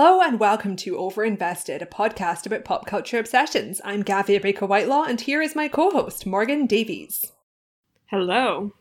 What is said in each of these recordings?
Hello and welcome to Overinvested, a podcast about pop culture obsessions. I'm Gavia Baker Whitelaw, and here is my co host, Morgan Davies. Hello.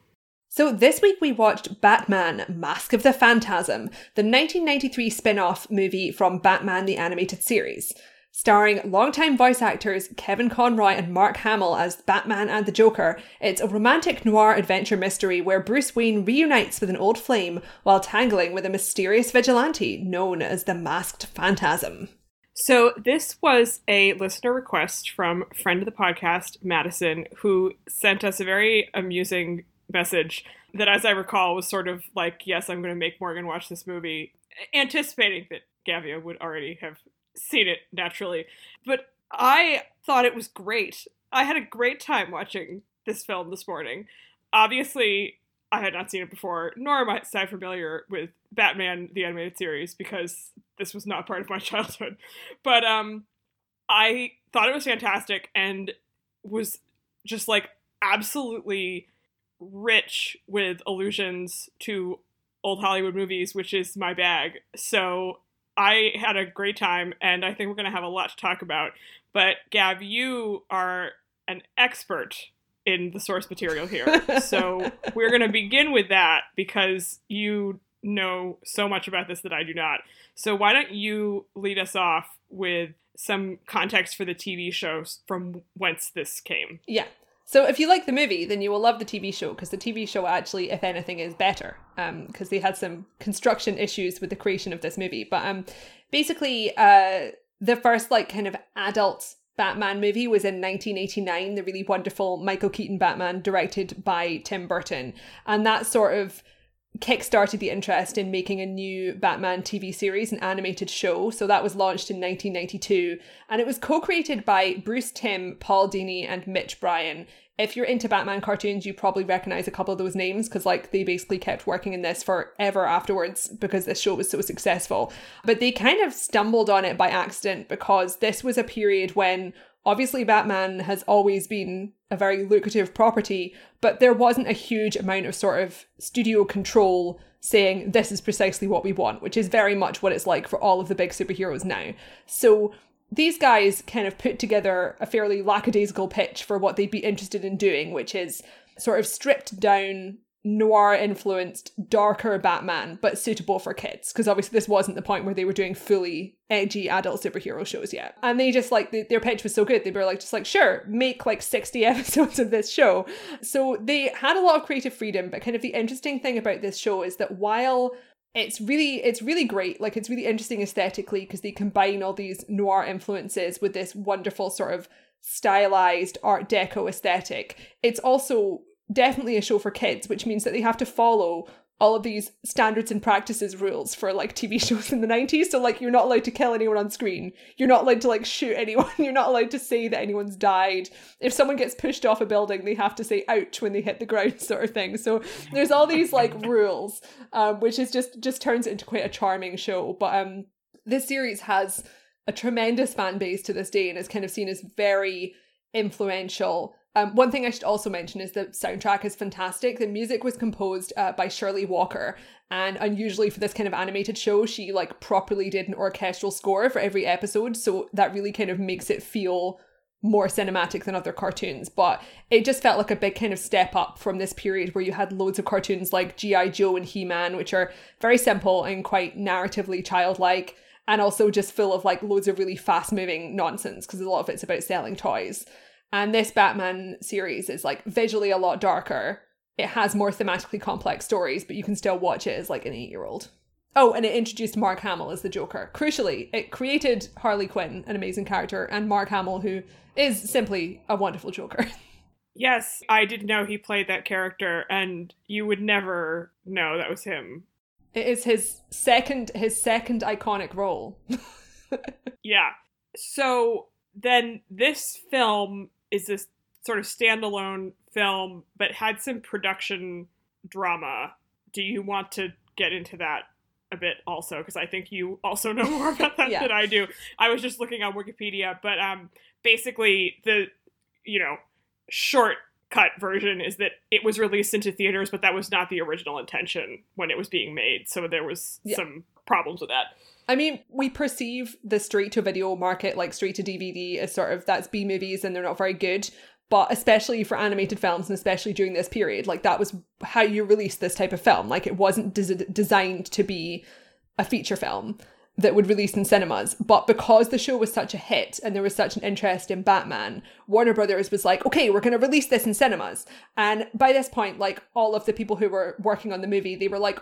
So, this week we watched Batman Mask of the Phantasm, the 1993 spin off movie from Batman the Animated Series. Starring longtime voice actors Kevin Conroy and Mark Hamill as Batman and the Joker, it's a romantic noir adventure mystery where Bruce Wayne reunites with an old flame while tangling with a mysterious vigilante known as the Masked Phantasm. So, this was a listener request from friend of the podcast, Madison, who sent us a very amusing message that, as I recall, was sort of like, Yes, I'm going to make Morgan watch this movie, anticipating that Gavia would already have seen it naturally. But I thought it was great. I had a great time watching this film this morning. Obviously, I had not seen it before, nor am I familiar with Batman the animated series because this was not part of my childhood. But um I thought it was fantastic and was just like absolutely rich with allusions to old Hollywood movies, which is my bag. So I had a great time, and I think we're going to have a lot to talk about. But Gav, you are an expert in the source material here. so we're going to begin with that because you know so much about this that I do not. So why don't you lead us off with some context for the TV shows from whence this came? Yeah. So if you like the movie, then you will love the TV show because the TV show actually, if anything, is better because um, they had some construction issues with the creation of this movie. But um, basically, uh, the first like kind of adult Batman movie was in 1989, the really wonderful Michael Keaton Batman, directed by Tim Burton, and that sort of kickstarted the interest in making a new Batman TV series, an animated show. So that was launched in 1992. And it was co created by Bruce Timm, Paul Dini, and Mitch Brian. If you're into Batman cartoons, you probably recognize a couple of those names because, like, they basically kept working in this forever afterwards because this show was so successful. But they kind of stumbled on it by accident because this was a period when obviously Batman has always been a very lucrative property, but there wasn't a huge amount of sort of studio control saying this is precisely what we want, which is very much what it's like for all of the big superheroes now. So these guys kind of put together a fairly lackadaisical pitch for what they'd be interested in doing, which is sort of stripped down noir influenced darker batman but suitable for kids. Because obviously this wasn't the point where they were doing fully edgy adult superhero shows yet. And they just like they, their pitch was so good. They were like just like sure make like 60 episodes of this show. So they had a lot of creative freedom but kind of the interesting thing about this show is that while it's really it's really great like it's really interesting aesthetically because they combine all these noir influences with this wonderful sort of stylized art deco aesthetic it's also definitely a show for kids, which means that they have to follow all of these standards and practices rules for like TV shows in the 90s. So like you're not allowed to kill anyone on screen. You're not allowed to like shoot anyone. You're not allowed to say that anyone's died. If someone gets pushed off a building, they have to say ouch when they hit the ground sort of thing. So there's all these like rules, um, which is just just turns it into quite a charming show. But um this series has a tremendous fan base to this day and is kind of seen as very influential um, one thing I should also mention is the soundtrack is fantastic. The music was composed uh, by Shirley Walker, and unusually for this kind of animated show, she like properly did an orchestral score for every episode, so that really kind of makes it feel more cinematic than other cartoons. But it just felt like a big kind of step up from this period where you had loads of cartoons like G.I. Joe and He Man, which are very simple and quite narratively childlike. And also just full of like loads of really fast moving nonsense because a lot of it's about selling toys. And this Batman series is like visually a lot darker. It has more thematically complex stories, but you can still watch it as like an eight year old. Oh, and it introduced Mark Hamill as the Joker. Crucially, it created Harley Quinn, an amazing character, and Mark Hamill, who is simply a wonderful Joker. Yes, I didn't know he played that character, and you would never know that was him. It is his second his second iconic role. yeah. So then this film is this sort of standalone film, but had some production drama. Do you want to get into that a bit also? Because I think you also know more about that yeah. than I do. I was just looking on Wikipedia, but um, basically the you know short cut version is that it was released into theaters, but that was not the original intention when it was being made. So there was yeah. some problems with that. I mean, we perceive the straight to video market, like straight to DVD, as sort of that's B movies and they're not very good. But especially for animated films, and especially during this period, like that was how you released this type of film. Like it wasn't des- designed to be a feature film that would release in cinemas. But because the show was such a hit and there was such an interest in Batman, Warner Brothers was like, okay, we're going to release this in cinemas. And by this point, like all of the people who were working on the movie, they were like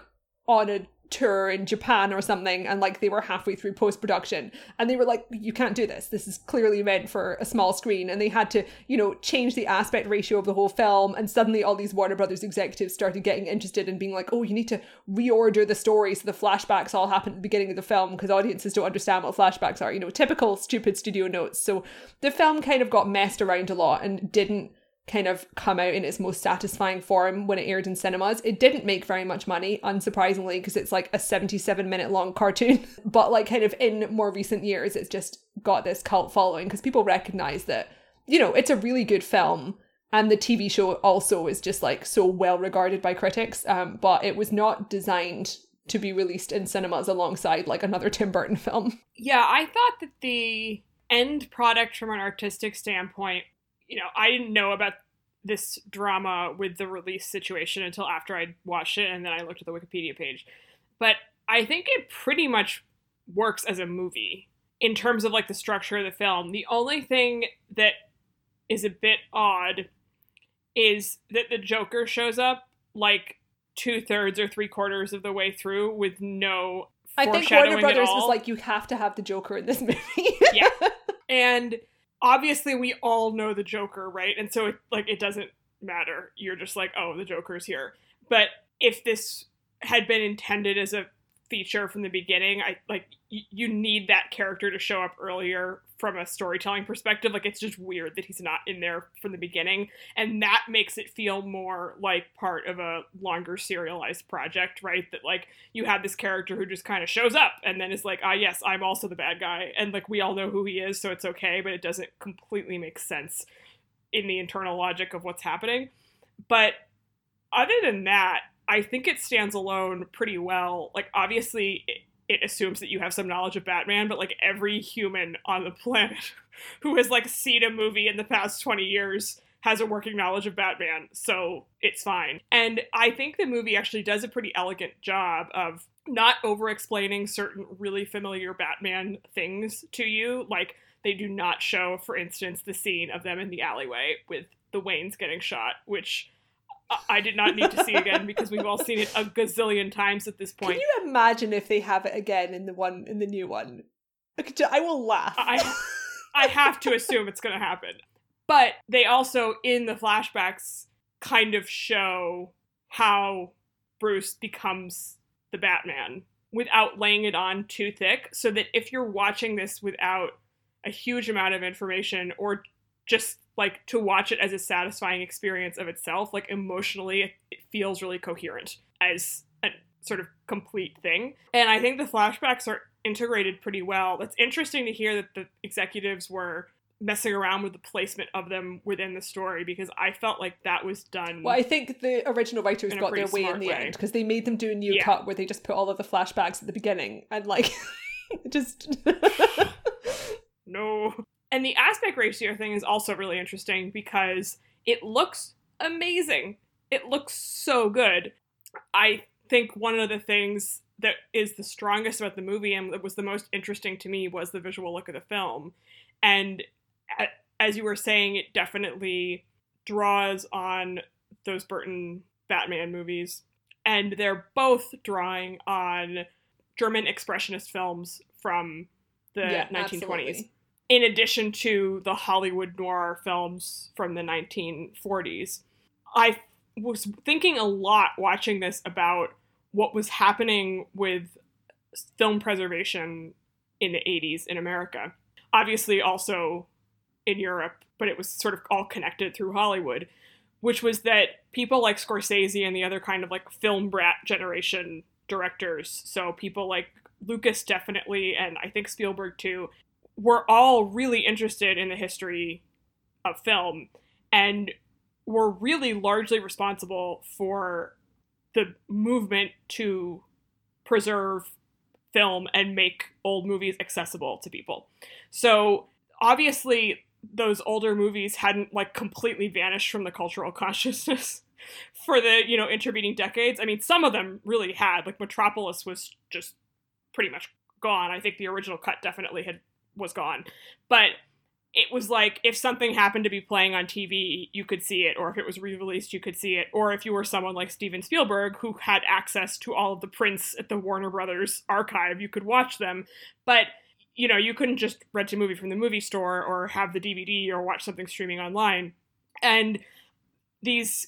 on a tour in Japan or something and like they were halfway through post production and they were like you can't do this. This is clearly meant for a small screen and they had to you know change the aspect ratio of the whole film and suddenly all these Warner Brothers executives started getting interested in being like oh you need to reorder the story so the flashbacks all happen at the beginning of the film because audiences don't understand what flashbacks are. You know typical stupid studio notes. So the film kind of got messed around a lot and didn't kind of come out in its most satisfying form when it aired in cinemas. It didn't make very much money, unsurprisingly, because it's like a 77 minute long cartoon. But like kind of in more recent years, it's just got this cult following because people recognize that, you know, it's a really good film. And the TV show also is just like so well regarded by critics. Um, but it was not designed to be released in cinemas alongside like another Tim Burton film. Yeah, I thought that the end product from an artistic standpoint you know, I didn't know about this drama with the release situation until after I'd watched it and then I looked at the Wikipedia page. But I think it pretty much works as a movie in terms of like the structure of the film. The only thing that is a bit odd is that the Joker shows up like two thirds or three quarters of the way through with no. I think Warner Brothers was like, you have to have the Joker in this movie. yeah. And obviously we all know the Joker, right? And so it like it doesn't matter. You're just like, oh, the Joker's here. But if this had been intended as a feature from the beginning, I like y- you need that character to show up earlier from a storytelling perspective. Like it's just weird that he's not in there from the beginning, and that makes it feel more like part of a longer serialized project, right? That like you have this character who just kind of shows up and then is like, ah, yes, I'm also the bad guy, and like we all know who he is, so it's okay, but it doesn't completely make sense in the internal logic of what's happening. But other than that, I think it stands alone pretty well. Like obviously. It, it assumes that you have some knowledge of Batman, but like every human on the planet who has like seen a movie in the past 20 years has a working knowledge of Batman, so it's fine. And I think the movie actually does a pretty elegant job of not over explaining certain really familiar Batman things to you. Like, they do not show, for instance, the scene of them in the alleyway with the Waynes getting shot, which I did not need to see again because we've all seen it a gazillion times at this point. Can you imagine if they have it again in the one in the new one? I will laugh. I I have to assume it's going to happen. But they also in the flashbacks kind of show how Bruce becomes the Batman without laying it on too thick so that if you're watching this without a huge amount of information or just like to watch it as a satisfying experience of itself like emotionally it feels really coherent as a sort of complete thing and i think the flashbacks are integrated pretty well it's interesting to hear that the executives were messing around with the placement of them within the story because I felt like that was done. Well, I think the original writers got their way in the way. end because they made them do a new yeah. cut where they just put all of the flashbacks at the beginning and like just no. And the aspect ratio thing is also really interesting because it looks amazing. It looks so good. I think one of the things that is the strongest about the movie and that was the most interesting to me was the visual look of the film. And as you were saying, it definitely draws on those Burton Batman movies. And they're both drawing on German expressionist films from the yeah, 1920s. Absolutely in addition to the Hollywood noir films from the 1940s. I was thinking a lot watching this about what was happening with film preservation in the 80s in America. Obviously, also in Europe, but it was sort of all connected through Hollywood, which was that people like Scorsese and the other kind of like film brat generation directors, so people like Lucas definitely, and I think Spielberg too, were all really interested in the history of film and were really largely responsible for the movement to preserve film and make old movies accessible to people. So obviously those older movies hadn't like completely vanished from the cultural consciousness for the, you know, intervening decades. I mean, some of them really had. Like Metropolis was just pretty much gone. I think the original cut definitely had was gone. But it was like if something happened to be playing on TV, you could see it, or if it was re-released, you could see it, or if you were someone like Steven Spielberg who had access to all of the prints at the Warner Brothers archive, you could watch them. But you know, you couldn't just rent a movie from the movie store or have the DVD or watch something streaming online. And these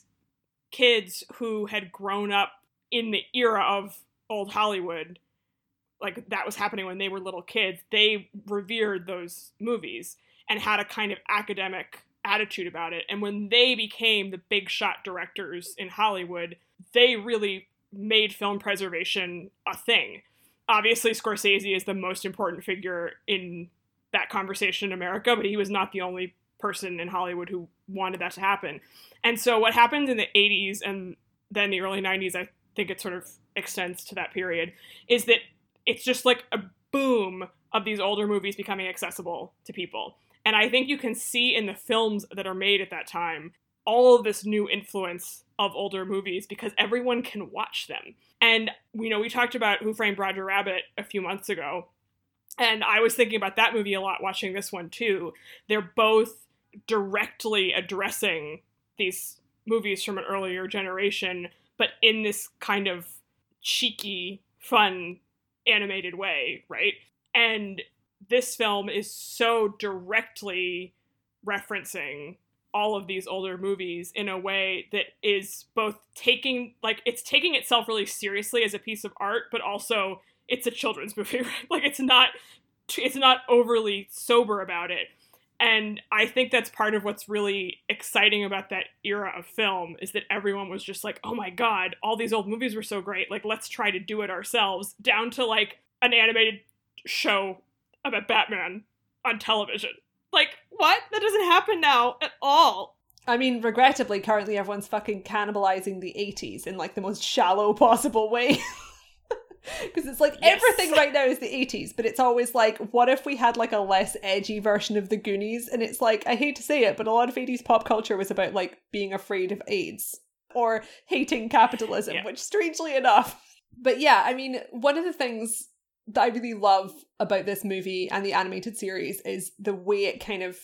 kids who had grown up in the era of old Hollywood, like that was happening when they were little kids, they revered those movies and had a kind of academic attitude about it. And when they became the big shot directors in Hollywood, they really made film preservation a thing. Obviously, Scorsese is the most important figure in that conversation in America, but he was not the only person in Hollywood who wanted that to happen. And so, what happened in the 80s and then the early 90s, I think it sort of extends to that period, is that it's just like a boom of these older movies becoming accessible to people. And I think you can see in the films that are made at that time all of this new influence of older movies because everyone can watch them. And you know, we talked about Who Framed Roger Rabbit a few months ago, and I was thinking about that movie a lot watching this one too. They're both directly addressing these movies from an earlier generation, but in this kind of cheeky, fun, animated way, right? And this film is so directly referencing all of these older movies in a way that is both taking like it's taking itself really seriously as a piece of art but also it's a children's movie right? like it's not it's not overly sober about it and i think that's part of what's really exciting about that era of film is that everyone was just like oh my god all these old movies were so great like let's try to do it ourselves down to like an animated show about Batman on television. Like, what? That doesn't happen now at all. I mean, regrettably, currently everyone's fucking cannibalizing the 80s in like the most shallow possible way. Because it's like yes. everything right now is the 80s, but it's always like, what if we had like a less edgy version of the Goonies? And it's like, I hate to say it, but a lot of 80s pop culture was about like being afraid of AIDS or hating capitalism, yeah. which strangely enough. But yeah, I mean, one of the things that I really love about this movie and the animated series is the way it kind of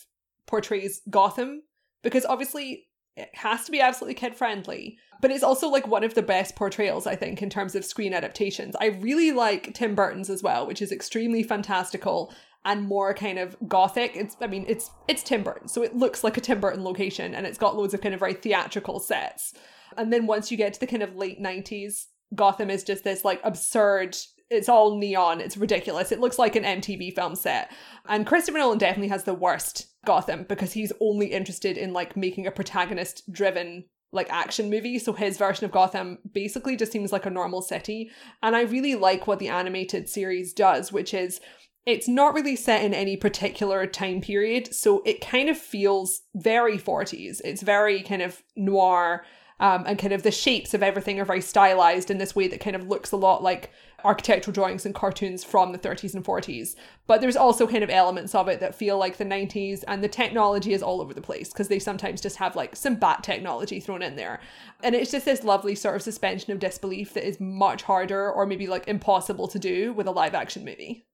portrays Gotham because obviously it has to be absolutely kid friendly, but it's also like one of the best portrayals, I think, in terms of screen adaptations. I really like Tim Burton's as well, which is extremely fantastical and more kind of gothic. It's I mean, it's it's Tim Burton, so it looks like a Tim Burton location and it's got loads of kind of very theatrical sets. And then once you get to the kind of late 90s, Gotham is just this like absurd it's all neon. It's ridiculous. It looks like an MTV film set. And Christopher Nolan definitely has the worst Gotham because he's only interested in like making a protagonist driven like action movie. So his version of Gotham basically just seems like a normal city. And I really like what the animated series does, which is it's not really set in any particular time period. So it kind of feels very 40s. It's very kind of noir. Um, and kind of the shapes of everything are very stylized in this way that kind of looks a lot like architectural drawings and cartoons from the 30s and 40s. But there's also kind of elements of it that feel like the 90s, and the technology is all over the place because they sometimes just have like some bat technology thrown in there. And it's just this lovely sort of suspension of disbelief that is much harder or maybe like impossible to do with a live action movie.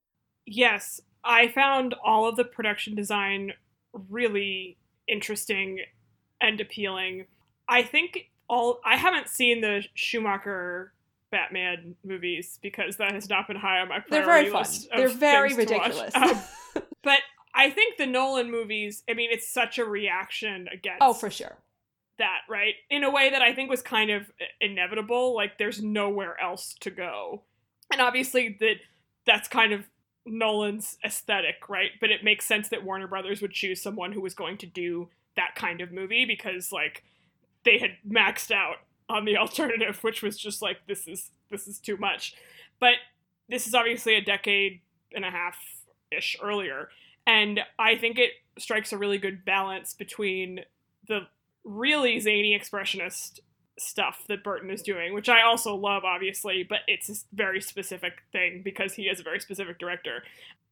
Yes, I found all of the production design really interesting and appealing. I think all I haven't seen the Schumacher Batman movies because that has not been high on my priority They're very fun. list. They're very ridiculous. Um, but I think the Nolan movies, I mean, it's such a reaction against. Oh, for sure. That, right? In a way that I think was kind of inevitable. Like, there's nowhere else to go. And obviously, that that's kind of Nolan's aesthetic, right? But it makes sense that Warner Brothers would choose someone who was going to do that kind of movie because, like, they had maxed out on the alternative, which was just like this is this is too much. But this is obviously a decade and a half ish earlier, and I think it strikes a really good balance between the really zany expressionist stuff that Burton is doing, which I also love, obviously, but it's a very specific thing because he is a very specific director.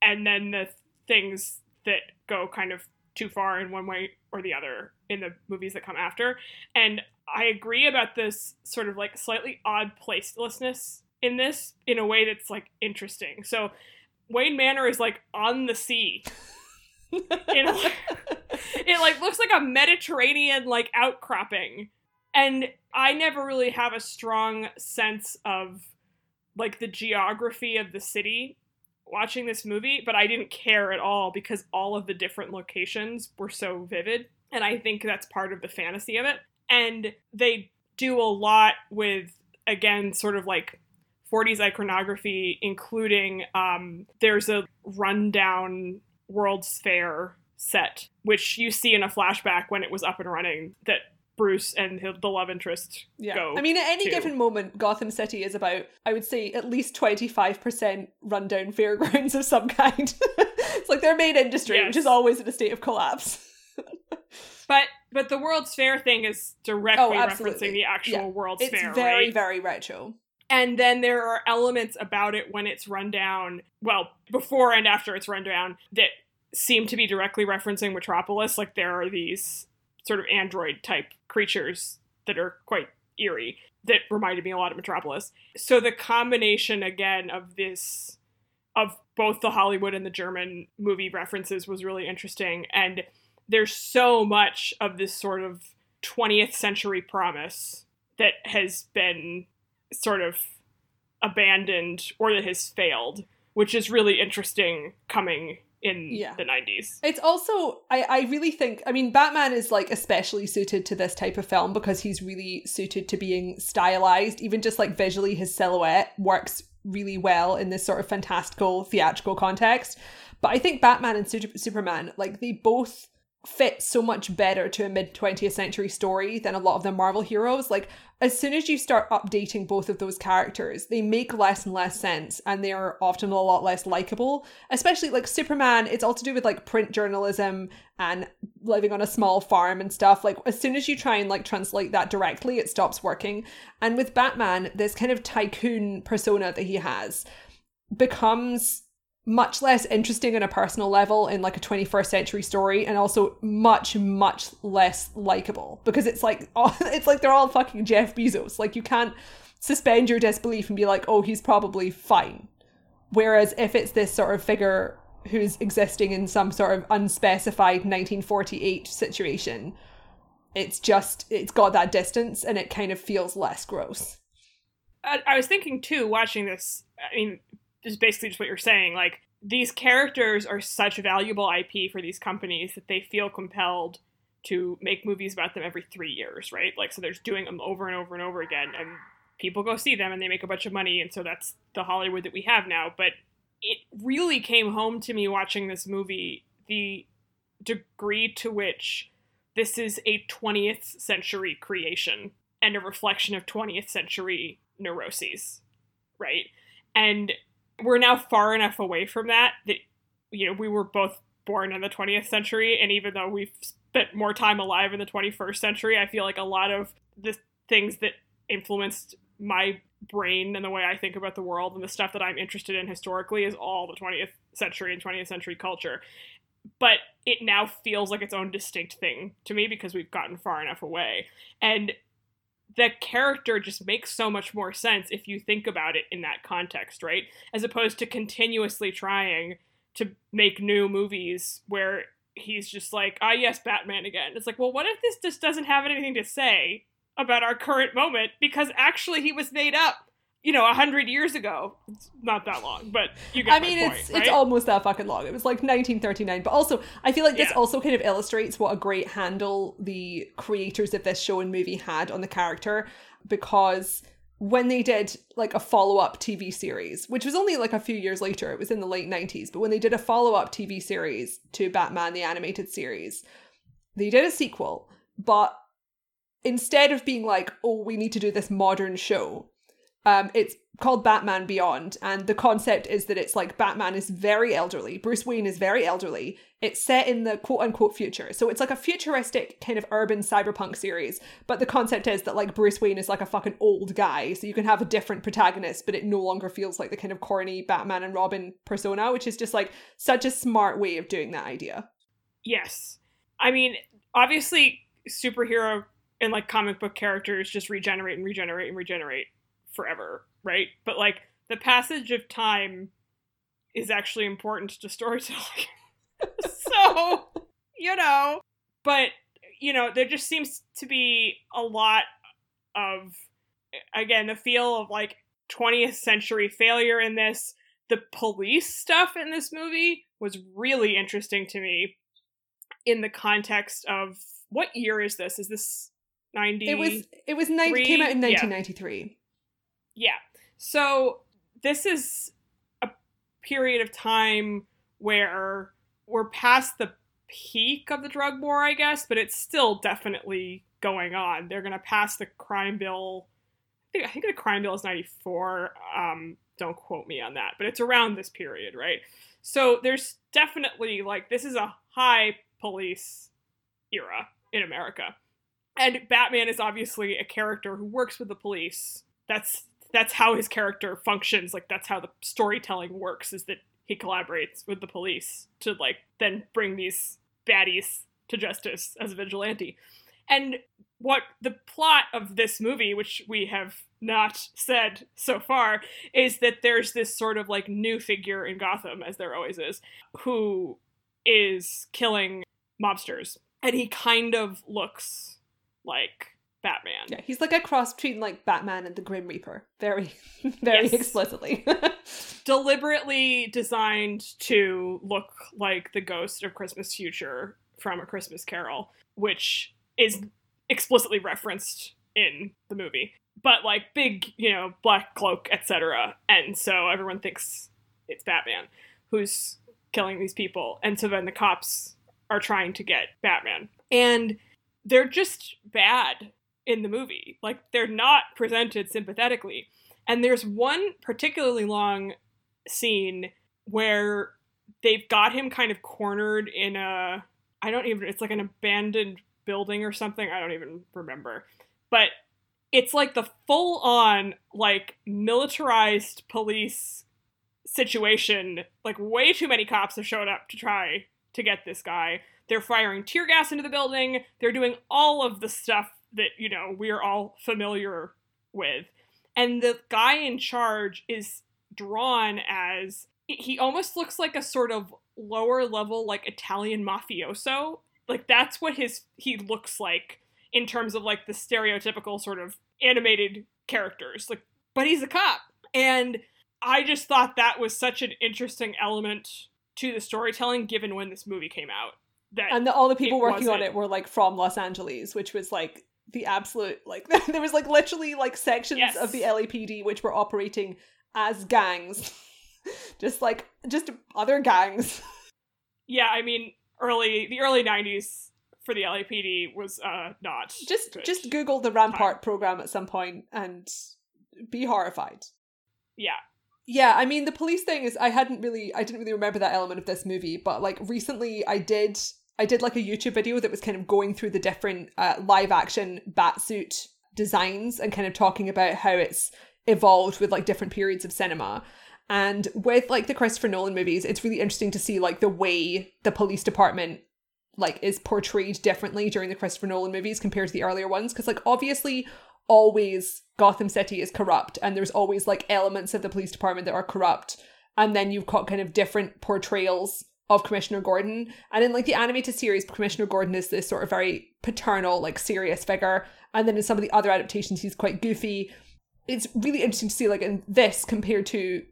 And then the things that go kind of too far in one way or the other in the movies that come after. And I agree about this sort of like slightly odd placelessness in this in a way that's like interesting. So Wayne Manor is like on the sea. it, it like looks like a Mediterranean like outcropping. And I never really have a strong sense of like the geography of the city watching this movie, but I didn't care at all because all of the different locations were so vivid. And I think that's part of the fantasy of it. And they do a lot with, again, sort of like 40s iconography, including um, there's a rundown World's Fair set, which you see in a flashback when it was up and running, that Bruce and the love interest yeah. go. I mean, at any to. given moment, Gotham City is about, I would say, at least 25% rundown fairgrounds of some kind. it's like their main industry, yes. which is always in a state of collapse. But but the World's Fair thing is directly oh, referencing the actual yeah. World's it's Fair. It's very, right? very retro. And then there are elements about it when it's run down, well, before and after it's run down, that seem to be directly referencing Metropolis. Like there are these sort of android type creatures that are quite eerie that reminded me a lot of Metropolis. So the combination again of this of both the Hollywood and the German movie references was really interesting and there's so much of this sort of 20th century promise that has been sort of abandoned or that has failed, which is really interesting coming in yeah. the 90s. It's also I I really think I mean Batman is like especially suited to this type of film because he's really suited to being stylized even just like visually his silhouette works really well in this sort of fantastical theatrical context. But I think Batman and Superman like they both fit so much better to a mid 20th century story than a lot of the Marvel heroes. Like, as soon as you start updating both of those characters, they make less and less sense and they are often a lot less likable. Especially like Superman, it's all to do with like print journalism and living on a small farm and stuff. Like, as soon as you try and like translate that directly, it stops working. And with Batman, this kind of tycoon persona that he has becomes much less interesting on a personal level in like a 21st century story and also much much less likable. Because it's like oh, it's like they're all fucking Jeff Bezos. Like you can't suspend your disbelief and be like oh he's probably fine. Whereas if it's this sort of figure who's existing in some sort of unspecified 1948 situation it's just it's got that distance and it kind of feels less gross. I, I was thinking too watching this I mean is basically just what you're saying. Like these characters are such valuable IP for these companies that they feel compelled to make movies about them every three years, right? Like so, they're doing them over and over and over again, and people go see them and they make a bunch of money, and so that's the Hollywood that we have now. But it really came home to me watching this movie the degree to which this is a 20th century creation and a reflection of 20th century neuroses, right? And we're now far enough away from that that you know we were both born in the 20th century and even though we've spent more time alive in the 21st century i feel like a lot of the things that influenced my brain and the way i think about the world and the stuff that i'm interested in historically is all the 20th century and 20th century culture. But it now feels like its own distinct thing to me because we've gotten far enough away. And the character just makes so much more sense if you think about it in that context, right? As opposed to continuously trying to make new movies where he's just like, ah, yes, Batman again. It's like, well, what if this just doesn't have anything to say about our current moment because actually he was made up you know, a hundred years ago. It's not that long, but you get. I mean, point, it's right? it's almost that fucking long. It was like 1939, but also I feel like this yeah. also kind of illustrates what a great handle the creators of this show and movie had on the character because when they did like a follow-up TV series, which was only like a few years later, it was in the late 90s, but when they did a follow-up TV series to Batman the animated series, they did a sequel, but instead of being like, "Oh, we need to do this modern show," Um, it's called Batman Beyond, and the concept is that it's like Batman is very elderly, Bruce Wayne is very elderly. It's set in the quote unquote future. So it's like a futuristic kind of urban cyberpunk series, but the concept is that like Bruce Wayne is like a fucking old guy, so you can have a different protagonist, but it no longer feels like the kind of corny Batman and Robin persona, which is just like such a smart way of doing that idea. Yes. I mean, obviously superhero and like comic book characters just regenerate and regenerate and regenerate forever, right? But like the passage of time is actually important to storytelling. so, you know, but you know, there just seems to be a lot of again, the feel of like 20th century failure in this. The police stuff in this movie was really interesting to me in the context of what year is this? Is this 90 It was it was nine, came out in 1993. Yeah. So this is a period of time where we're past the peak of the drug war, I guess, but it's still definitely going on. They're going to pass the crime bill. I think, I think the crime bill is 94. Um, don't quote me on that, but it's around this period, right? So there's definitely like this is a high police era in America. And Batman is obviously a character who works with the police. That's that's how his character functions. Like that's how the storytelling works is that he collaborates with the police to like then bring these baddies to justice as a vigilante. And what the plot of this movie, which we have not said so far, is that there's this sort of like new figure in Gotham, as there always is, who is killing mobsters. And he kind of looks like Batman. Yeah, he's like a cross between like Batman and the Grim Reaper. Very, very Yes. explicitly. Deliberately designed to look like the ghost of Christmas Future from A Christmas Carol, which is explicitly referenced in the movie. But like big, you know, black cloak, etc. And so everyone thinks it's Batman who's killing these people. And so then the cops are trying to get Batman. And they're just bad in the movie. Like they're not presented sympathetically. And there's one particularly long scene where they've got him kind of cornered in a I don't even it's like an abandoned building or something. I don't even remember. But it's like the full on like militarized police situation. Like way too many cops have showed up to try to get this guy. They're firing tear gas into the building. They're doing all of the stuff that, you know, we're all familiar with. And the guy in charge is drawn as he almost looks like a sort of lower level like Italian mafioso. Like that's what his he looks like in terms of like the stereotypical sort of animated characters. Like but he's a cop. And I just thought that was such an interesting element to the storytelling given when this movie came out. That and the, all the people working on wasn't. it were like from Los Angeles, which was like the absolute like there was like literally like sections Yes. of the LAPD which were operating as gangs. just like just other gangs. yeah, I mean early the early nineties for the LAPD was uh not Just good. just Google the Rampart program at some point and be horrified. yeah. Yeah, I mean the police thing is I hadn't really I didn't really remember that element of this movie, but like recently I did I did like a YouTube video that was kind of going through the different uh, live action batsuit designs and kind of talking about how it's evolved with like different periods of cinema. And with like the Christopher Nolan movies, it's really interesting to see like the way the police department like is portrayed differently during the Christopher Nolan movies compared to the earlier ones because like obviously always Gotham City is corrupt and there's always like elements of the police department that are corrupt and then you've got kind of different portrayals of Commissioner Gordon. And in like the animated series Commissioner Gordon is this sort of very paternal like serious figure. And then in some of the other adaptations he's quite goofy. It's really interesting to see like in this compared to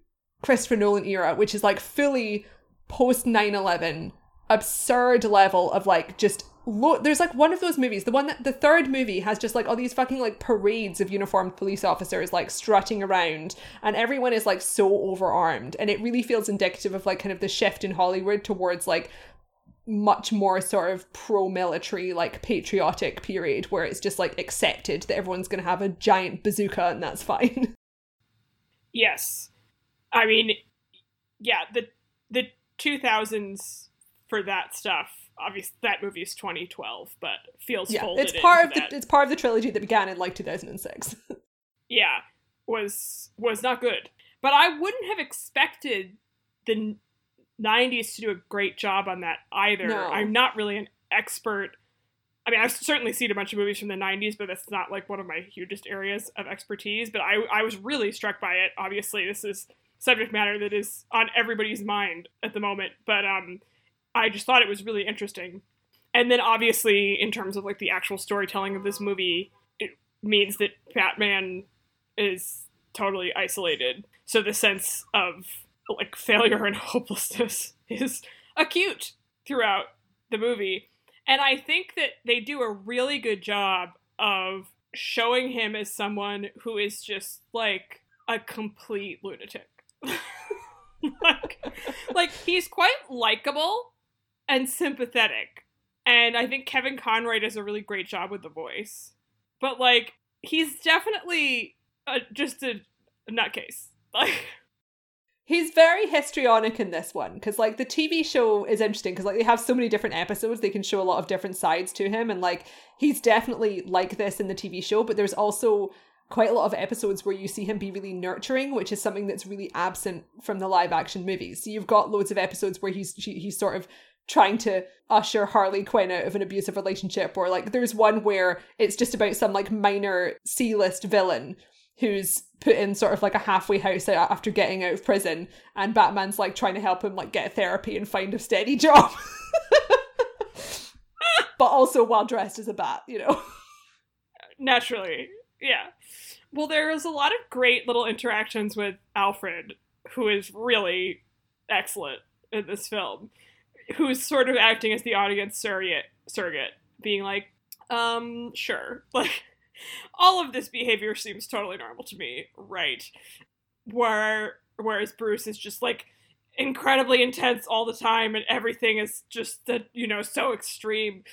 Christopher Nolan era which is like fully post 9/11 absurd level of like just there's like one of those movies the one that the third movie has just like all these fucking like parades of uniformed police officers like strutting around and everyone is like so overarmed and it really feels indicative of like kind of the shift in Hollywood towards like much more sort of pro-military like patriotic period where it's just like accepted that everyone's going to have a giant bazooka and that's fine Yes. I mean, yeah, the the 2000s for that stuff. Obviously, that movie is 2012, but feels yeah, it's part of that. the it's part of the trilogy that began in like 2006. yeah, was was not good. But I wouldn't have expected the 90s to do a great job on that either. No. I'm not really an expert. I mean, I've certainly seen a bunch of movies from the 90s, but that's not like one of my hugest areas of expertise. But I, I was really struck by it. Obviously, this is subject matter that is on everybody's mind at the moment. But um, I just thought it was really interesting. And then, obviously, in terms of like the actual storytelling of this movie, it means that Batman is totally isolated. So the sense of like failure and hopelessness is acute throughout the movie. And I think that they do a really good job of showing him as someone who is just like a complete lunatic. like, like he's quite likable and sympathetic. And I think Kevin Conroy does a really great job with the voice. But like he's definitely a, just a, a nutcase. Like He's very histrionic in this one because, like, the TV show is interesting because, like, they have so many different episodes. They can show a lot of different sides to him, and like, he's definitely like this in the TV show. But there's also quite a lot of episodes where you see him be really nurturing, which is something that's really absent from the live action movies. So you've got loads of episodes where he's he's sort of trying to usher Harley Quinn out of an abusive relationship, or like there's one where it's just about some like minor C list villain who's put in sort of like a halfway house after getting out of prison and Batman's like trying to help him like get therapy and find a steady job. but also while dressed as a bat, you know. naturally, yeah. Well, there's a lot of great little interactions with Alfred, who is really excellent in this film, who's sort of acting as the audience surrogate, surrogate, being like, um, sure, like all of this behavior seems totally normal to me, right? Where whereas Bruce is just like incredibly intense all the time and everything is just that you know so extreme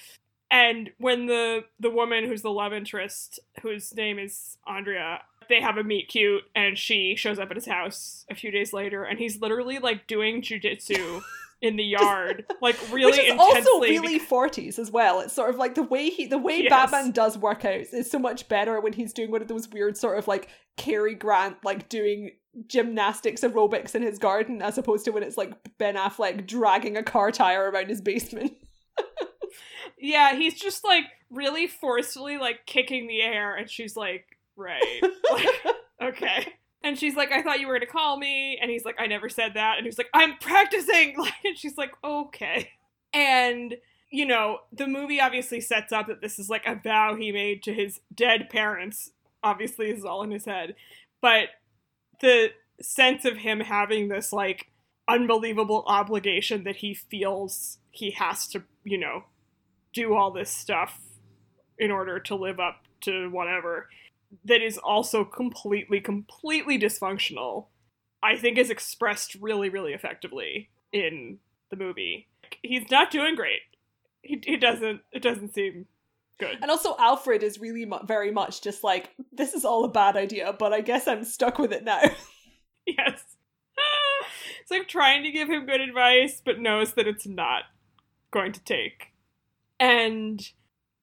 and when the the woman who's the love interest whose name is andrea they have a meet cute and she shows up at his house a few days later and he's literally like doing jujitsu in the yard like really Which is also really forties as well. It's sort of like the way he the way Yes. Batman does workouts is so much better when he's doing one of those weird sort of like Cary Grant like doing gymnastics aerobics in his garden as opposed to when it's like Ben Affleck dragging a car tire around his basement. Yeah, he's just like really forcefully like kicking the air, and she's like, right, like, okay. And she's like, I thought you were gonna call me, and he's like, I never said that, and he's like, I'm practicing, like, and she's like, okay. And you know, the movie obviously sets up that this is like a vow he made to his dead parents. Obviously, this is all in his head, but the sense of him having this like unbelievable obligation that he feels he has to, you know, do all this stuff in order to live up to whatever that is also completely completely dysfunctional i think is expressed really really effectively in the movie. He's not doing great. He, he doesn't it doesn't seem good. And also Alfred is really mu- very much just like this is all a bad idea, but I guess I'm stuck with it now. yes. It's like trying to give him good advice but knows that it's not going to take. And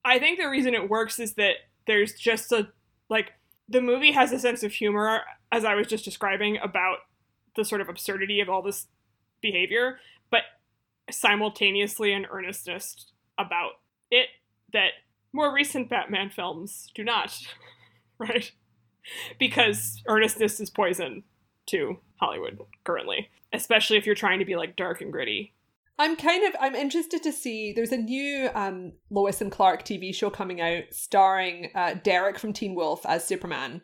i think the reason it works is that there's just a like the movie has a sense of humor as i was just describing about the sort of absurdity of all this behavior but simultaneously an earnestness about it that more recent batman films do not right because earnestness is poison to Hollywood currently, especially if you're trying to be like dark and gritty. I'm kind of I'm interested to see. There's a new um, Lois and Clark TV show coming out starring uh, Derek from Teen Wolf as Superman,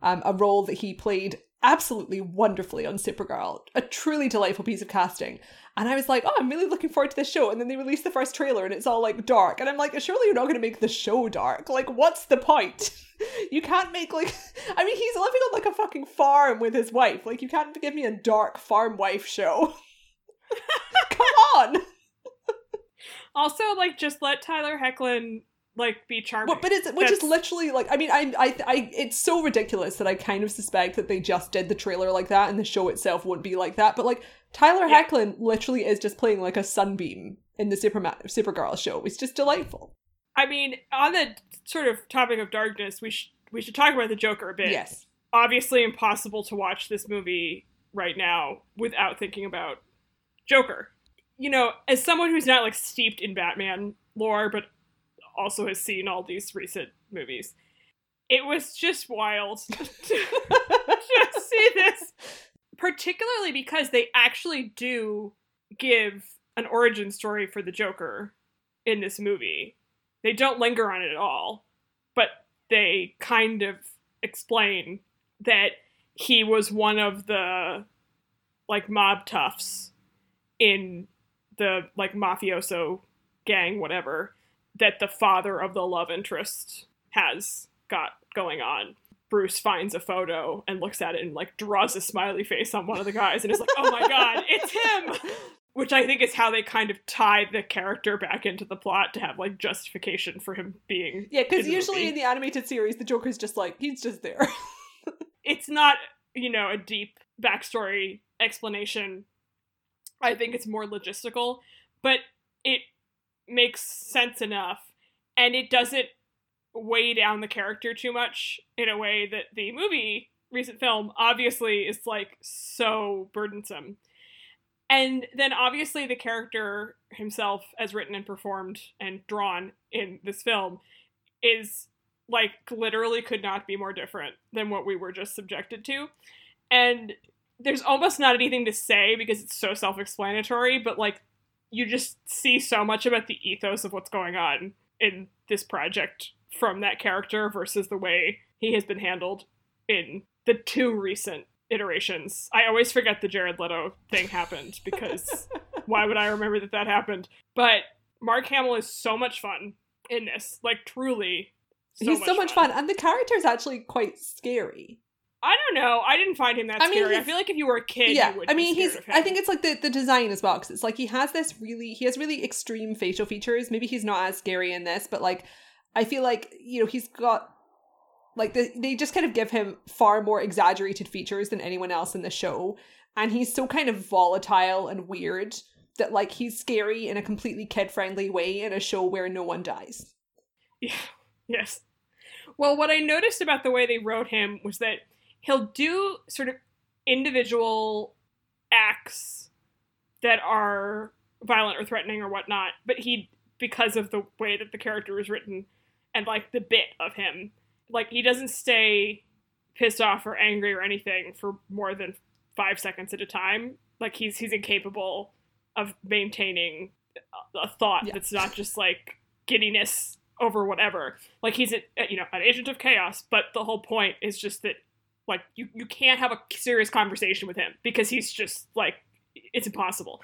um, a role that he played absolutely wonderfully on Supergirl. A truly delightful piece of casting. And I was like, oh, I'm really looking forward to this show. And then they released the first trailer and it's all like dark. And I'm like, surely you're not going to make the show dark. Like, what's the point? you can't make like, I mean, he's living on like a fucking farm with his wife. Like, you can't give me a dark farm wife show. Come on. Also, like, just let Tyler Hoechlin like be charming. Well, but it's which is literally like I mean I, I I it's so ridiculous that I kind of suspect that they just did the trailer like that and the show itself won't be like that. But like Tyler Yeah. Hoechlin literally is just playing like a sunbeam in the Superman Supergirl show. It's just delightful. I mean, on the sort of topic of darkness, we should we should talk about the Joker a bit. Yes. Obviously, impossible to watch this movie right now without thinking about Joker. You know, as someone who's not like steeped in Batman lore, but also has seen all these recent movies, it was just wild to see this, particularly because they actually do give an origin story for the Joker in this movie. They don't linger on it at all, but they kind of explain that he was one of the like mob toughs in the like mafioso gang whatever that the father of the love interest has got going on. Bruce finds a photo and looks at it and like draws a smiley face on one of the guys and is like, "Oh my god, it's him!" Which I think is how they kind of tie the character back into the plot to have like justification for him being. Yeah, because usually movie. in the animated series, the Joker's just like he's just there. it's not you know a deep backstory explanation. I think it's more logistical, but it makes sense enough, and it doesn't weigh down the character too much in a way that the movie recent film obviously is like so burdensome. And then obviously the character himself as written and performed and drawn in this film is like literally could not be more different than what we were just subjected to. And there's almost not anything to say because it's so self-explanatory, but like you just see so much about the ethos of what's going on in this project from that character versus the way he has been handled in the two recent iterations. I always forget the Jared Leto thing happened because why would I remember that that happened? But Mark Hamill is so much fun in this, like truly. So he's so much fun, and the character is actually quite scary. I don't know. I didn't find him that I mean, scary. I feel like if you were a kid, yeah, you would. I mean, be he's. I think it's like the the design as well, because it's like he has this really, he has really extreme facial features. Maybe he's not as scary in this, but like, I feel like you know he's got like the, they just kind of give him far more exaggerated features than anyone else in the show, and he's so kind of volatile and weird that like he's scary in a completely kid friendly way in a show where no one dies. Yeah. Yes. Well, what I noticed about the way they wrote him was that he'll do sort of individual acts that are violent or threatening or whatnot, but he, because of the way that the character is written and like the bit of him, like he doesn't stay pissed off or angry or anything for more than five seconds at a time. Like he's he's incapable of maintaining a- thought Yeah. that's not just like giddiness over whatever. Like he's a, you know an agent of chaos, but the whole point is just that like you you can't have a serious conversation with him because he's just like it's impossible.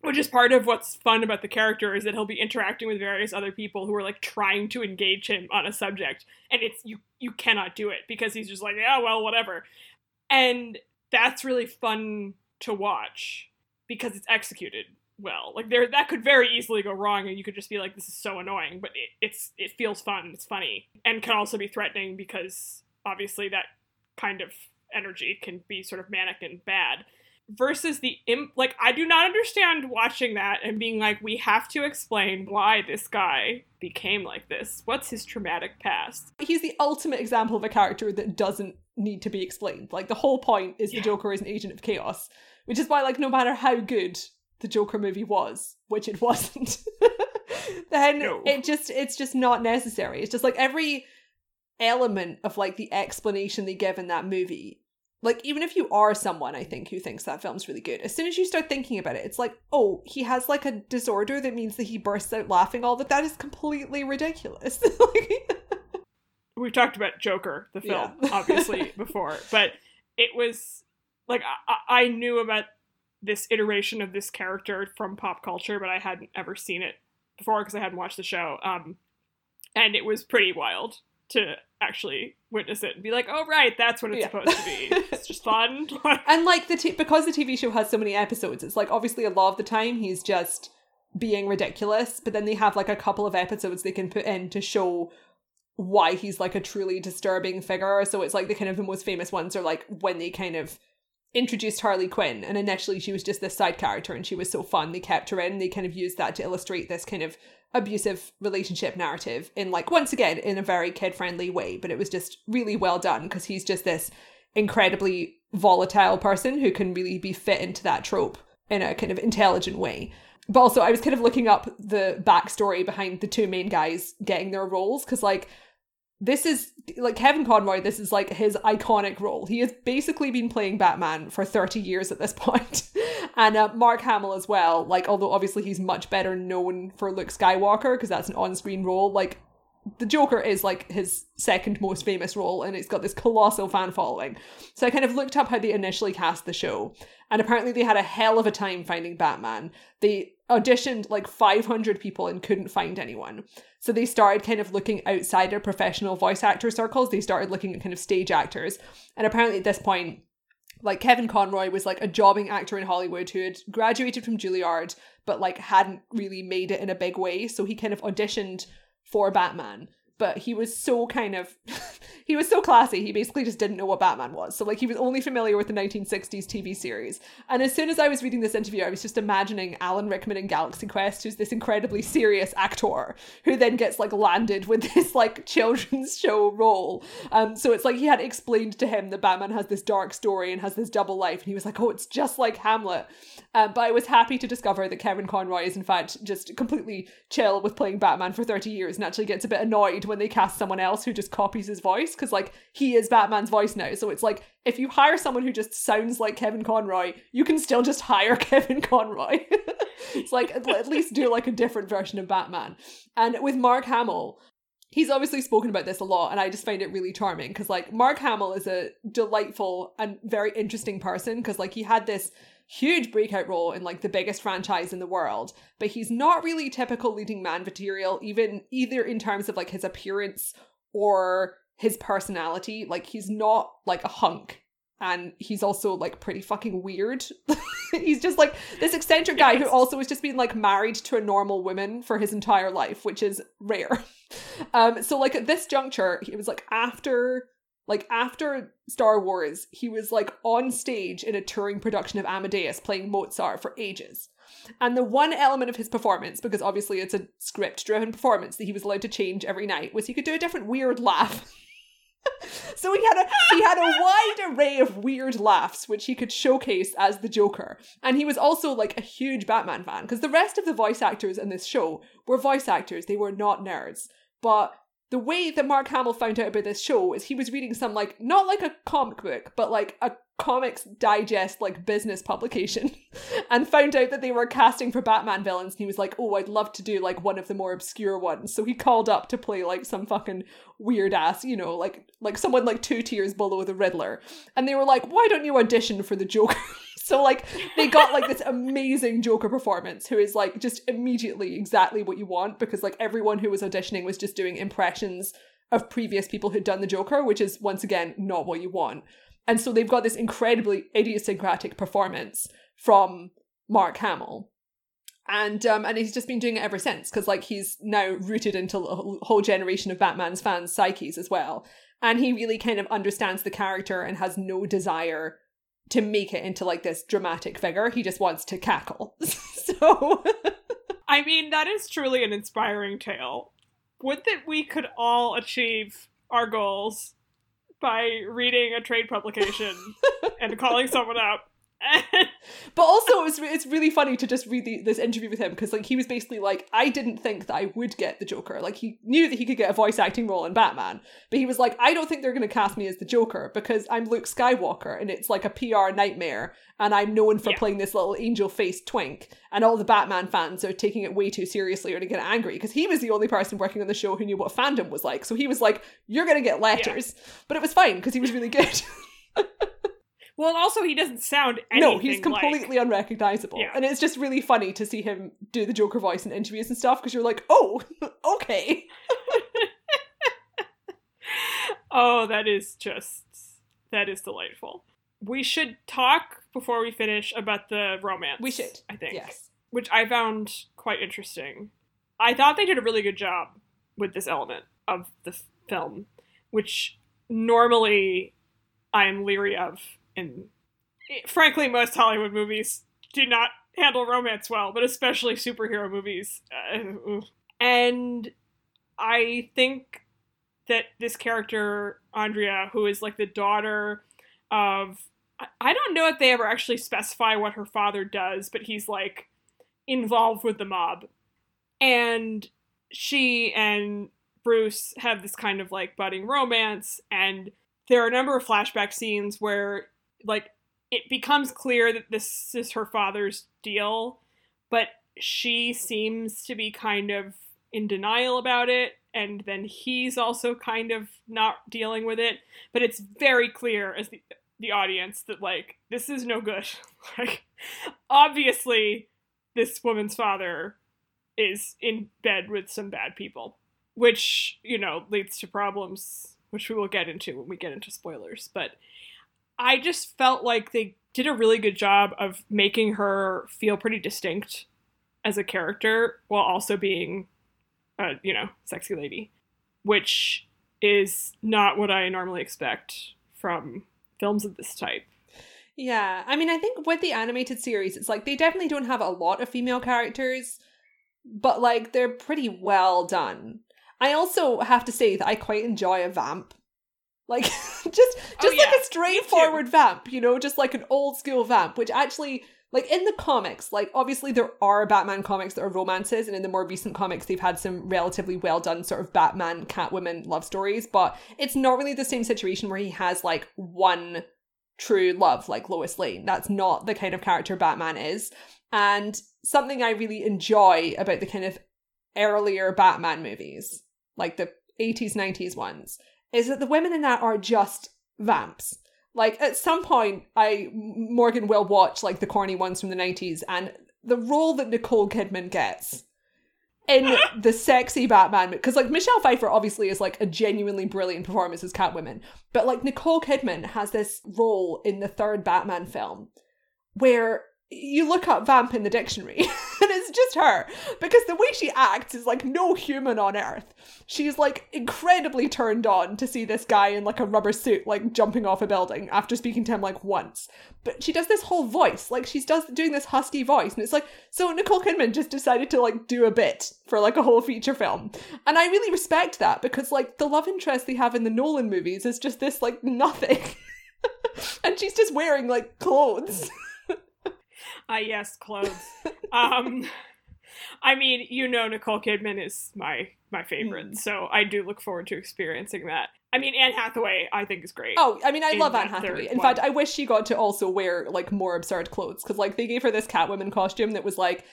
Which is part of what's fun about the character is that he'll be interacting with various other people who are like trying to engage him on a subject, and it's you you cannot do it because he's just like yeah well whatever, and that's really fun to watch because it's executed well. Like there, that could very easily go wrong, and you could just be like, "This is so annoying," but it, it's it feels fun, it's funny, and can also be threatening because obviously that kind of energy can be sort of manic and bad. Versus the imp, like I do not understand watching that and being like, we have to explain why this guy became like this. What's his traumatic past? He's the ultimate example of a character that doesn't need to be explained. Like the whole point is Yeah. the Joker is an agent of chaos, which is why like no matter how good the Joker movie was, which it wasn't, then No. it just it's just not necessary. It's just like every element of like the explanation they give in that movie. Like even if you are someone I think who thinks that film's really good, as soon as you start thinking about it, it's like, oh, he has like a disorder that means that he bursts out laughing all that. That is completely ridiculous. we've talked about Joker, the film, Yeah. obviously before, but it was like I, I knew about this iteration of this character from pop culture, but I hadn't ever seen it before because I hadn't watched the show. Um, and it was pretty wild to actually witness it and be like, "Oh, right, that's what it's Yeah. supposed to be. It's just fun." and like the t- because the TV show has so many episodes, it's like obviously a lot of the time he's just being ridiculous, but then they have like a couple of episodes they can put in to show why he's like a truly disturbing figure. So it's like the kind of the most famous ones are like when they kind of introduced Harley Quinn and initially she was just this side character and she was so fun they kept her in. And they kind of used that to illustrate this kind of abusive relationship narrative in like once again in a very kid friendly way, but it was just really well done because he's just this incredibly volatile person who can really be fit into that trope in a kind of intelligent way. But also, I was kind of looking up the backstory behind the two main guys getting their roles because, like, this is like Kevin Conroy, this is like his iconic role. He has basically been playing Batman for 30 years at this point. and uh, Mark Hamill as well, like, although obviously he's much better known for Luke Skywalker because that's an on screen role, like, the Joker is like his second most famous role and it's got this colossal fan following. So I kind of looked up how they initially cast the show and apparently they had a hell of a time finding Batman. They auditioned like 500 people and couldn't find anyone. So they started kind of looking outside their professional voice actor circles. They started looking at kind of stage actors. And apparently at this point like Kevin Conroy was like a jobbing actor in Hollywood who had graduated from Juilliard but like hadn't really made it in a big way. So he kind of auditioned for Batman but he was so kind of he was so classy. He basically just didn't know what batman was. So like he was only familiar with the 1960s tv series. And as soon as i was reading this interview i was just imagining alan rickman in galaxy quest who's this incredibly serious actor who then gets like landed with this like children's show role. Um so it's like he had explained to him that batman has this dark story and has this double life and he was like oh it's just like hamlet. Um, but i was happy to discover that kevin conroy is in fact just completely chill with playing batman for 30 years and actually gets a bit annoyed when they cast someone else who just copies his voice because like he is Batman's voice now. So it's like if you hire someone who just sounds like Kevin Conroy, you can still just hire Kevin Conroy. it's like at least do like a different version of Batman. And with Mark Hamill, he's obviously spoken about this a lot and i just find it really charming because like mark hamill is a delightful and very interesting person because like he had this huge breakout role in like the biggest franchise in the world, but he's not really typical leading man material, even either in terms of like his appearance or his personality. Like he's not like a hunk. And he's also like pretty fucking weird. he's just like this eccentric guy yes. who also has just been like married to a normal woman for his entire life, which is rare. Um, so like at this juncture, it was like after like after Star Wars, he was like on stage in a touring production of Amadeus playing Mozart for ages. And the one element of his performance, because obviously it's a script driven performance that he was allowed to change every night, was he could do a different weird laugh. so he had a he had a wide array of weird laughs which he could showcase as the Joker. And he was also like a huge Batman fan because the rest of the voice actors in this show were voice actors, they were not nerds. But the way that Mark Hamill found out about this show is he was reading some like not like a comic book, but like a comics digest like business publication and found out that they were casting for Batman villains and he was like, "Oh, I'd love to do like one of the more obscure ones." So he called up to play like some fucking weird ass, you know, like like someone like 2 tiers below the Riddler. And they were like, "Why don't you audition for the Joker?" So like they got like this amazing Joker performance who is like just immediately exactly what you want because like everyone who was auditioning was just doing impressions of previous people who'd done the Joker, which is once again not what you want. And so they've got this incredibly idiosyncratic performance from Mark Hamill. And um and he's just been doing it ever since because like he's now rooted into a whole generation of Batman's fans' psyches as well. And he really kind of understands the character and has no desire to make it into like this dramatic figure. He just wants to cackle. so I mean, that is truly an inspiring tale. Would that we could all achieve our goals by reading a trade publication and calling someone up but also it was it's really funny to just read the, this interview with him because like he was basically like I didn't think that I would get the Joker like he knew that he could get a voice acting role in Batman but he was like I don't think they're going to cast me as the Joker because I'm Luke Skywalker and it's like a PR nightmare and I'm known for yeah. playing this little angel faced twink and all the Batman fans are taking it way too seriously or to get angry because he was the only person working on the show who knew what fandom was like so he was like you're going to get letters yeah. but it was fine because he was really good Well, also he doesn't sound No, he's completely like... unrecognizable. Yeah. And it's just really funny to see him do the Joker voice in interviews and stuff because you're like, "Oh, okay." oh, that is just that is delightful. We should talk before we finish about the romance. We should. I think. Yes. which I found quite interesting. I thought they did a really good job with this element of the film, which normally I'm leery of. And frankly, most Hollywood movies do not handle romance well, but especially superhero movies. Uh, and I think that this character, Andrea, who is like the daughter of. I don't know if they ever actually specify what her father does, but he's like involved with the mob. And she and Bruce have this kind of like budding romance, and there are a number of flashback scenes where like it becomes clear that this is her father's deal, but she seems to be kind of in denial about it and then he's also kind of not dealing with it. But it's very clear as the the audience that like this is no good. Like obviously this woman's father is in bed with some bad people which you know leads to problems which we will get into when we get into spoilers. But i just felt like they did a really good job of making her feel pretty distinct as a character while also being a you know sexy lady, which is not what I normally expect from films of this type. Yeah, I mean, I think with the animated series, it's like they definitely don't have a lot of female characters, but like they're pretty well done. I also have to say that I quite enjoy a vamp. Like just just Oh, like a straightforward vamp, you know, just like an old school vamp, which actually like in the comics, like obviously there are Batman comics that are romances, and in the more recent comics, they've had some relatively well done sort of Batman Catwoman love stories, but it's not really the same situation where he has like one true love like Lois Lane. That's not the kind of character Batman is. And something I really enjoy about the kind of earlier Batman movies, like the 80s, 90s ones, is that the women in that are just vamps. Like at some point, I Morgan will watch like the corny ones from the 90s, and the role that Nicole Kidman gets in the sexy Batman because like Michelle Pfeiffer obviously is like a genuinely brilliant performance as Catwoman, but like Nicole Kidman has this role in the third Batman film where you look up vamp in the dictionary and it's just her because the way she acts is like no human on earth. She's like incredibly turned on to see this guy in like a rubber suit like jumping off a building after speaking to him like once. But she does this whole voice, like she's does doing this husky voice and it's like so Nicole Kidman just decided to like do a bit for like a whole feature film. And I really respect that because like the love interest they have in the Nolan movies is just this like nothing. and she's just wearing like clothes. Ah, yes, clothes. um, I mean, you know, Nicole Kidman is my my favorite, Mm. so I do look forward to experiencing that. I mean, Anne Hathaway, I think is great. Oh, I mean, I love Anne Hathaway. In one. fact, I wish she got to also wear like more absurd clothes because, like, they gave her this Catwoman costume that was like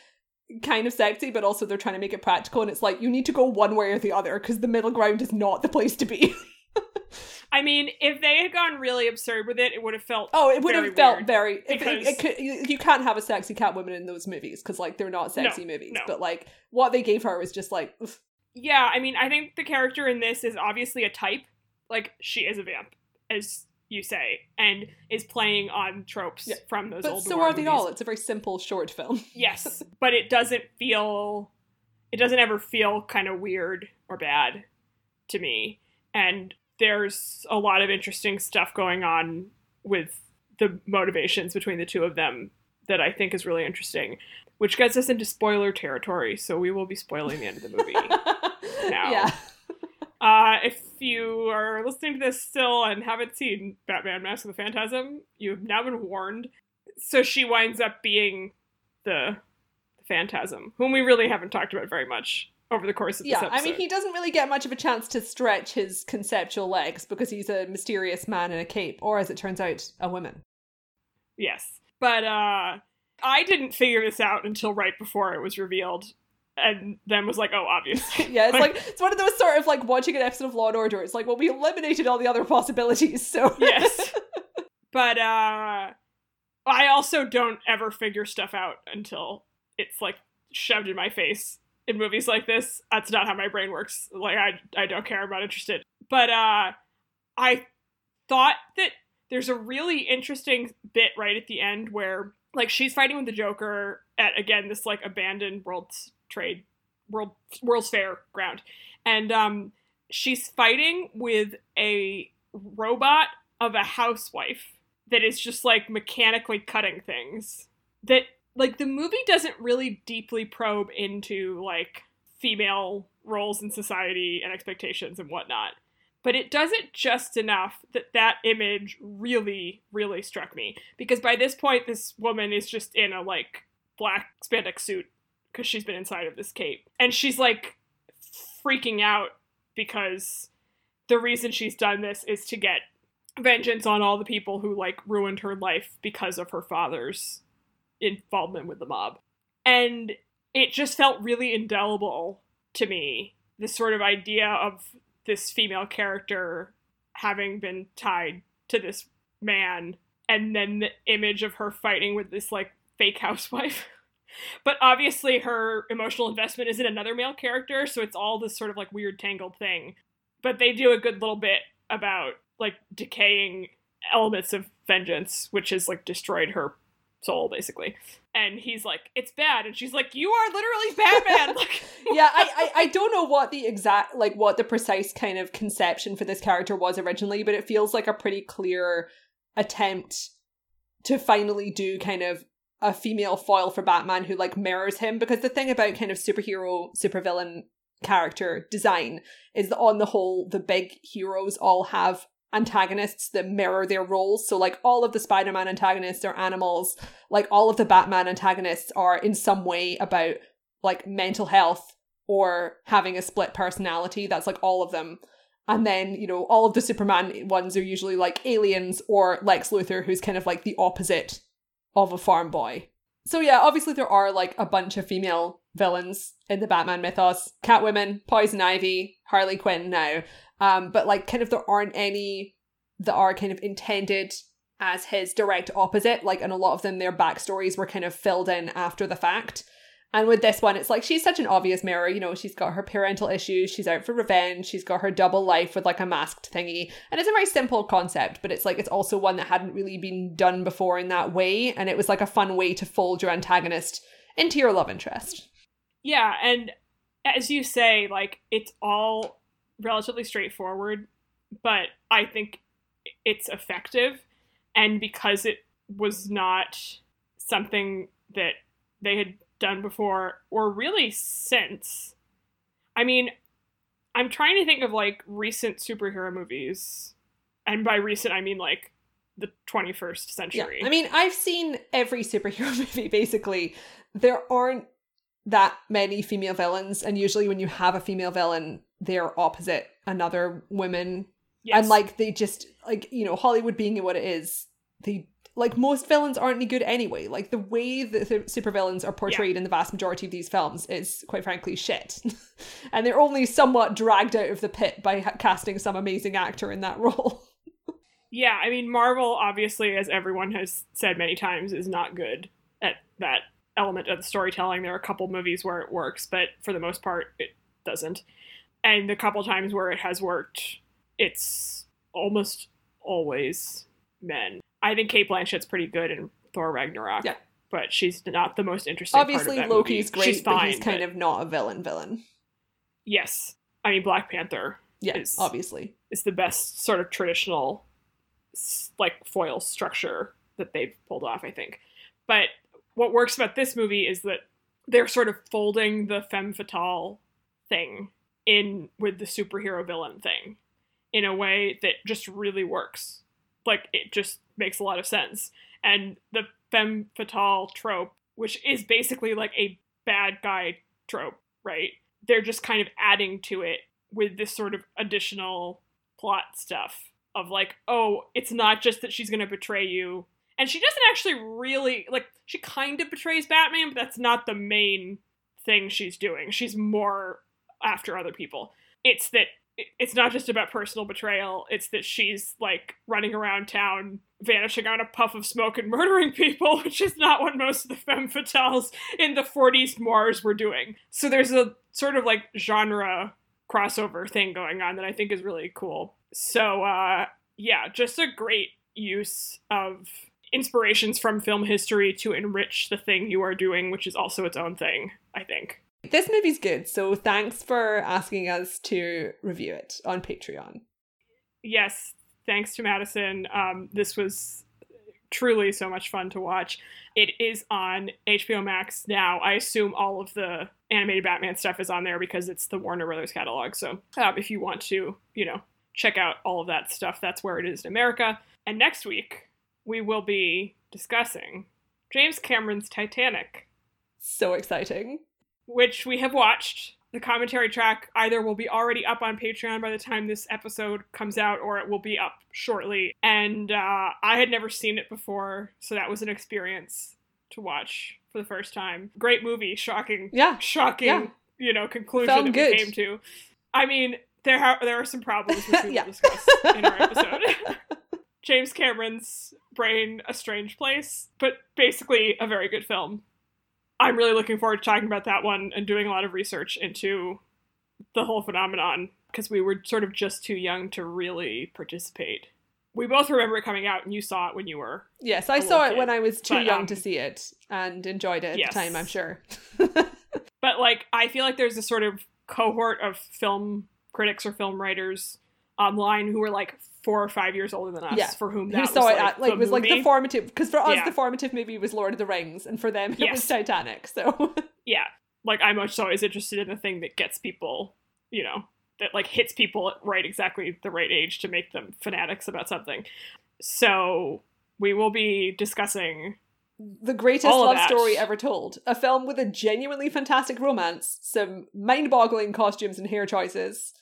kind of sexy, but also they're trying to make it practical, and it's like you need to go one way or the other because the middle ground is not the place to be. I mean, if they had gone really absurd with it, it would have felt oh, it would have felt very. If it, because- it could, you, can't have a sexy Catwoman in those movies because like they're not sexy movies. no. But like what they gave her was just like. Yeah, I mean, I think the character in this is obviously a type. Like, she is a vamp, as you say, and is playing on tropes Yeah. from those But old so are they movies. all. It's a very simple short film. Yes, but it doesn't feel. It doesn't ever feel kind of weird or bad to me. And there's a lot of interesting stuff going on with the motivations between the two of them that I think is really interesting, which gets us into spoiler territory. So we will be spoiling the end of the movie. now. Yeah. Uh, if you are listening to this still and haven't seen Batman Mask of the Phantasm, you've now been warned. So she winds up being the, the Phantasm, whom we really haven't talked about very much over the course of Yeah. I mean, he doesn't really get much of a chance to stretch his conceptual legs because he's a mysterious man in a cape, or as it turns out, a woman. Yes. But uh, I didn't figure this out until right before it was revealed, and then was like, oh, obviously. Yeah, it's like it's one of those sort of like watching an episode of Law and Order. It's like, well, we eliminated all the other possibilities, so yes. But uh I also don't ever figure stuff out until it's like shoved in my face in movies like this. That's not how my brain works. Like I I don't care, I'm not interested. But uh I thought that there's a really interesting bit right at the end where like she's fighting with the Joker at again this like abandoned World's Trade World World's Fair ground, and um, she's fighting with a robot of a housewife that is just like mechanically cutting things. That like the movie doesn't really deeply probe into like female roles in society and expectations and whatnot but it does it just enough that that image really really struck me because by this point this woman is just in a like black spandex suit because she's been inside of this cape and she's like freaking out because the reason she's done this is to get vengeance on all the people who like ruined her life because of her father's involvement with the mob. And it just felt really indelible to me this sort of idea of this female character having been tied to this man and then the image of her fighting with this like fake housewife. But obviously her emotional investment is in another male character so it's all this sort of like weird tangled thing. But they do a good little bit about like decaying elements of vengeance which has like destroyed her soul basically. And he's like it's bad. And she's like you are literally batman. Like yeah I, I i don't know what the exact like what the precise kind of conception for this character was originally but it feels like a pretty clear attempt to finally do kind of a female foil for batman who like mirrors him because the thing about kind of superhero supervillain character design is that on the whole the big heroes all have antagonists that mirror their roles. So, like, all of the Spider Man antagonists are animals. Like, all of the Batman antagonists are in some way about like mental health or having a split personality. That's like all of them. And then, you know, all of the Superman ones are usually like aliens or Lex Luthor, who's kind of like the opposite of a farm boy. So, yeah, obviously, there are like a bunch of female villains in the Batman mythos Catwoman, Poison Ivy, Harley Quinn now. Um, but like kind of there aren't any that are kind of intended as his direct opposite. Like, and a lot of them, their backstories were kind of filled in after the fact. And with this one, it's like she's such an obvious mirror. You know, she's got her parental issues, she's out for revenge, she's got her double life with like a masked thingy. And it's a very simple concept, but it's like it's also one that hadn't really been done before in that way. And it was like a fun way to fold your antagonist into your love interest. Yeah. And as you say, like, it's all relatively straightforward, but I think it's effective. And because it was not something that they had done before or really since, I mean, I'm trying to think of like recent superhero movies. And by recent, I mean like the 21st century. Yeah. I mean, I've seen every superhero movie basically. There aren't that many female villains and usually when you have a female villain they're opposite another woman yes. and like they just like you know hollywood being what it is they like most villains aren't any good anyway like the way that the supervillains are portrayed yeah. in the vast majority of these films is quite frankly shit and they're only somewhat dragged out of the pit by ha- casting some amazing actor in that role yeah i mean marvel obviously as everyone has said many times is not good at that element of the storytelling. There are a couple movies where it works, but for the most part, it doesn't. And the couple times where it has worked, it's almost always men. I think Cate Blanchett's pretty good in Thor Ragnarok. Yeah. But she's not the most interesting. Obviously, Loki's movie. great, she's fine, but he's kind but... of not a villain. Villain. Yes, I mean Black Panther. Yeah, obviously, is the best sort of traditional, like foil structure that they've pulled off. I think, but what works about this movie is that they're sort of folding the femme fatale thing in with the superhero villain thing in a way that just really works. Like it just makes a lot of sense. And the femme fatale trope, which is basically like a bad guy trope, right? They're just kind of adding to it with this sort of additional plot stuff of like, oh, it's not just that she's going to betray you and she doesn't actually really like she kind of betrays Batman, but that's not the main thing she's doing. She's more after other people. It's that it's not just about personal betrayal. It's that she's like running around town, vanishing on a puff of smoke and murdering people, which is not what most of the femme fatales in the 40s Moors were doing. So there's a sort of like genre crossover thing going on that I think is really cool. So uh yeah, just a great use of inspirations from film history to enrich the thing you are doing, which is also its own thing, I think. This movie's good, so thanks for asking us to review it on Patreon. Yes, thanks to Madison. Um, this was truly so much fun to watch. It is on HBO Max now. I assume all of the animated Batman stuff is on there because it's the Warner Brothers catalog. So um, if you want to, you know, check out all of that stuff, that's where it is in America. And next week, we will be discussing James Cameron's Titanic. So exciting. Which we have watched. The commentary track either will be already up on Patreon by the time this episode comes out or it will be up shortly. And uh, I had never seen it before, so that was an experience to watch for the first time. Great movie, shocking. Yeah. Shocking, yeah. you know, conclusion Felt that good. we came to. I mean, there ha- there are some problems which we Yeah. will discuss in our episode. James Cameron's Brain, A Strange Place, but basically a very good film. I'm really looking forward to talking about that one and doing a lot of research into the whole phenomenon because we were sort of just too young to really participate. We both remember it coming out, and you saw it when you were. Yes, I saw it when. I was too But, young um, to see it and enjoyed it at Yes. the time, I'm sure. But like, I feel like there's a sort of cohort of film critics or film writers online who are like four or five years older than us, Yeah. for whom that Who was saw it like, at like the was like the formative because for us Yeah. the formative movie was Lord of the Rings and for them it Yes. was Titanic. So yeah like i'm much always interested in the thing that gets people you know that like hits people at right exactly the right age to make them fanatics about something so we will be discussing the greatest love that. story ever told. A film with a genuinely fantastic romance, some mind-boggling costumes and hair choices,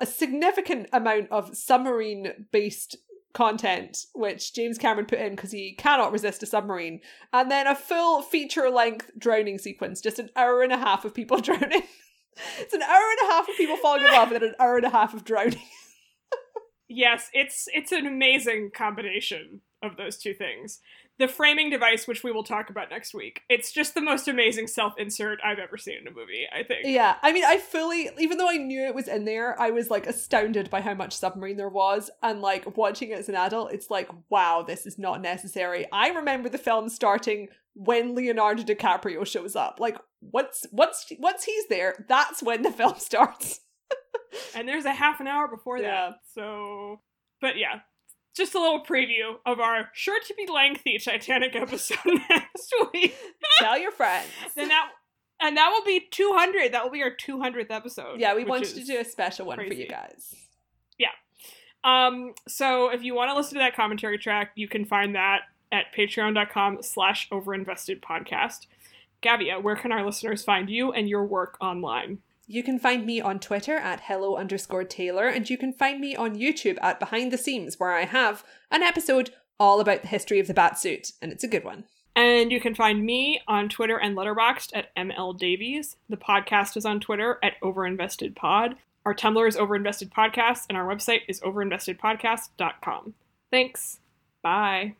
a significant amount of submarine-based content which James Cameron put in because he cannot resist a submarine, and then a full feature-length drowning sequence, just an hour and a half of people drowning. it's an hour and a half of people falling in love and then an hour and a half of drowning. yes it's it's an amazing combination of those two things the framing device which we will talk about next week it's just the most amazing self-insert i've ever seen in a movie i think Yeah, I mean, I fully, even though I knew it was in there, I was like astounded by how much submarine there was. And like watching it as an adult, it's like, wow, this is not necessary. I remember the film starting when Leonardo DiCaprio shows up. Like, once, once, once he's there, that's when the film starts. and there's a half an hour before Yeah. that so but yeah just a little preview of our sure to be lengthy titanic episode next week Tell your friends. then that and that will be 200 that will be our 200th episode Yeah, we wanted to do a special one for you guys. Yeah. Um so if you want to listen to that commentary track you can find that at patreon.com slash overinvested podcast gavia where can our listeners find you and your work online You can find me on Twitter at hello underscore Taylor, and you can find me on YouTube at Behind the Seams, where I have an episode all about the history of the Batsuit, and it's a good one. And you can find me on Twitter and Letterboxd at ML Davies. The podcast is on Twitter at OverinvestedPod. Our Tumblr is Overinvested Podcast, and our website is overinvestedpodcast.com. Thanks. Bye.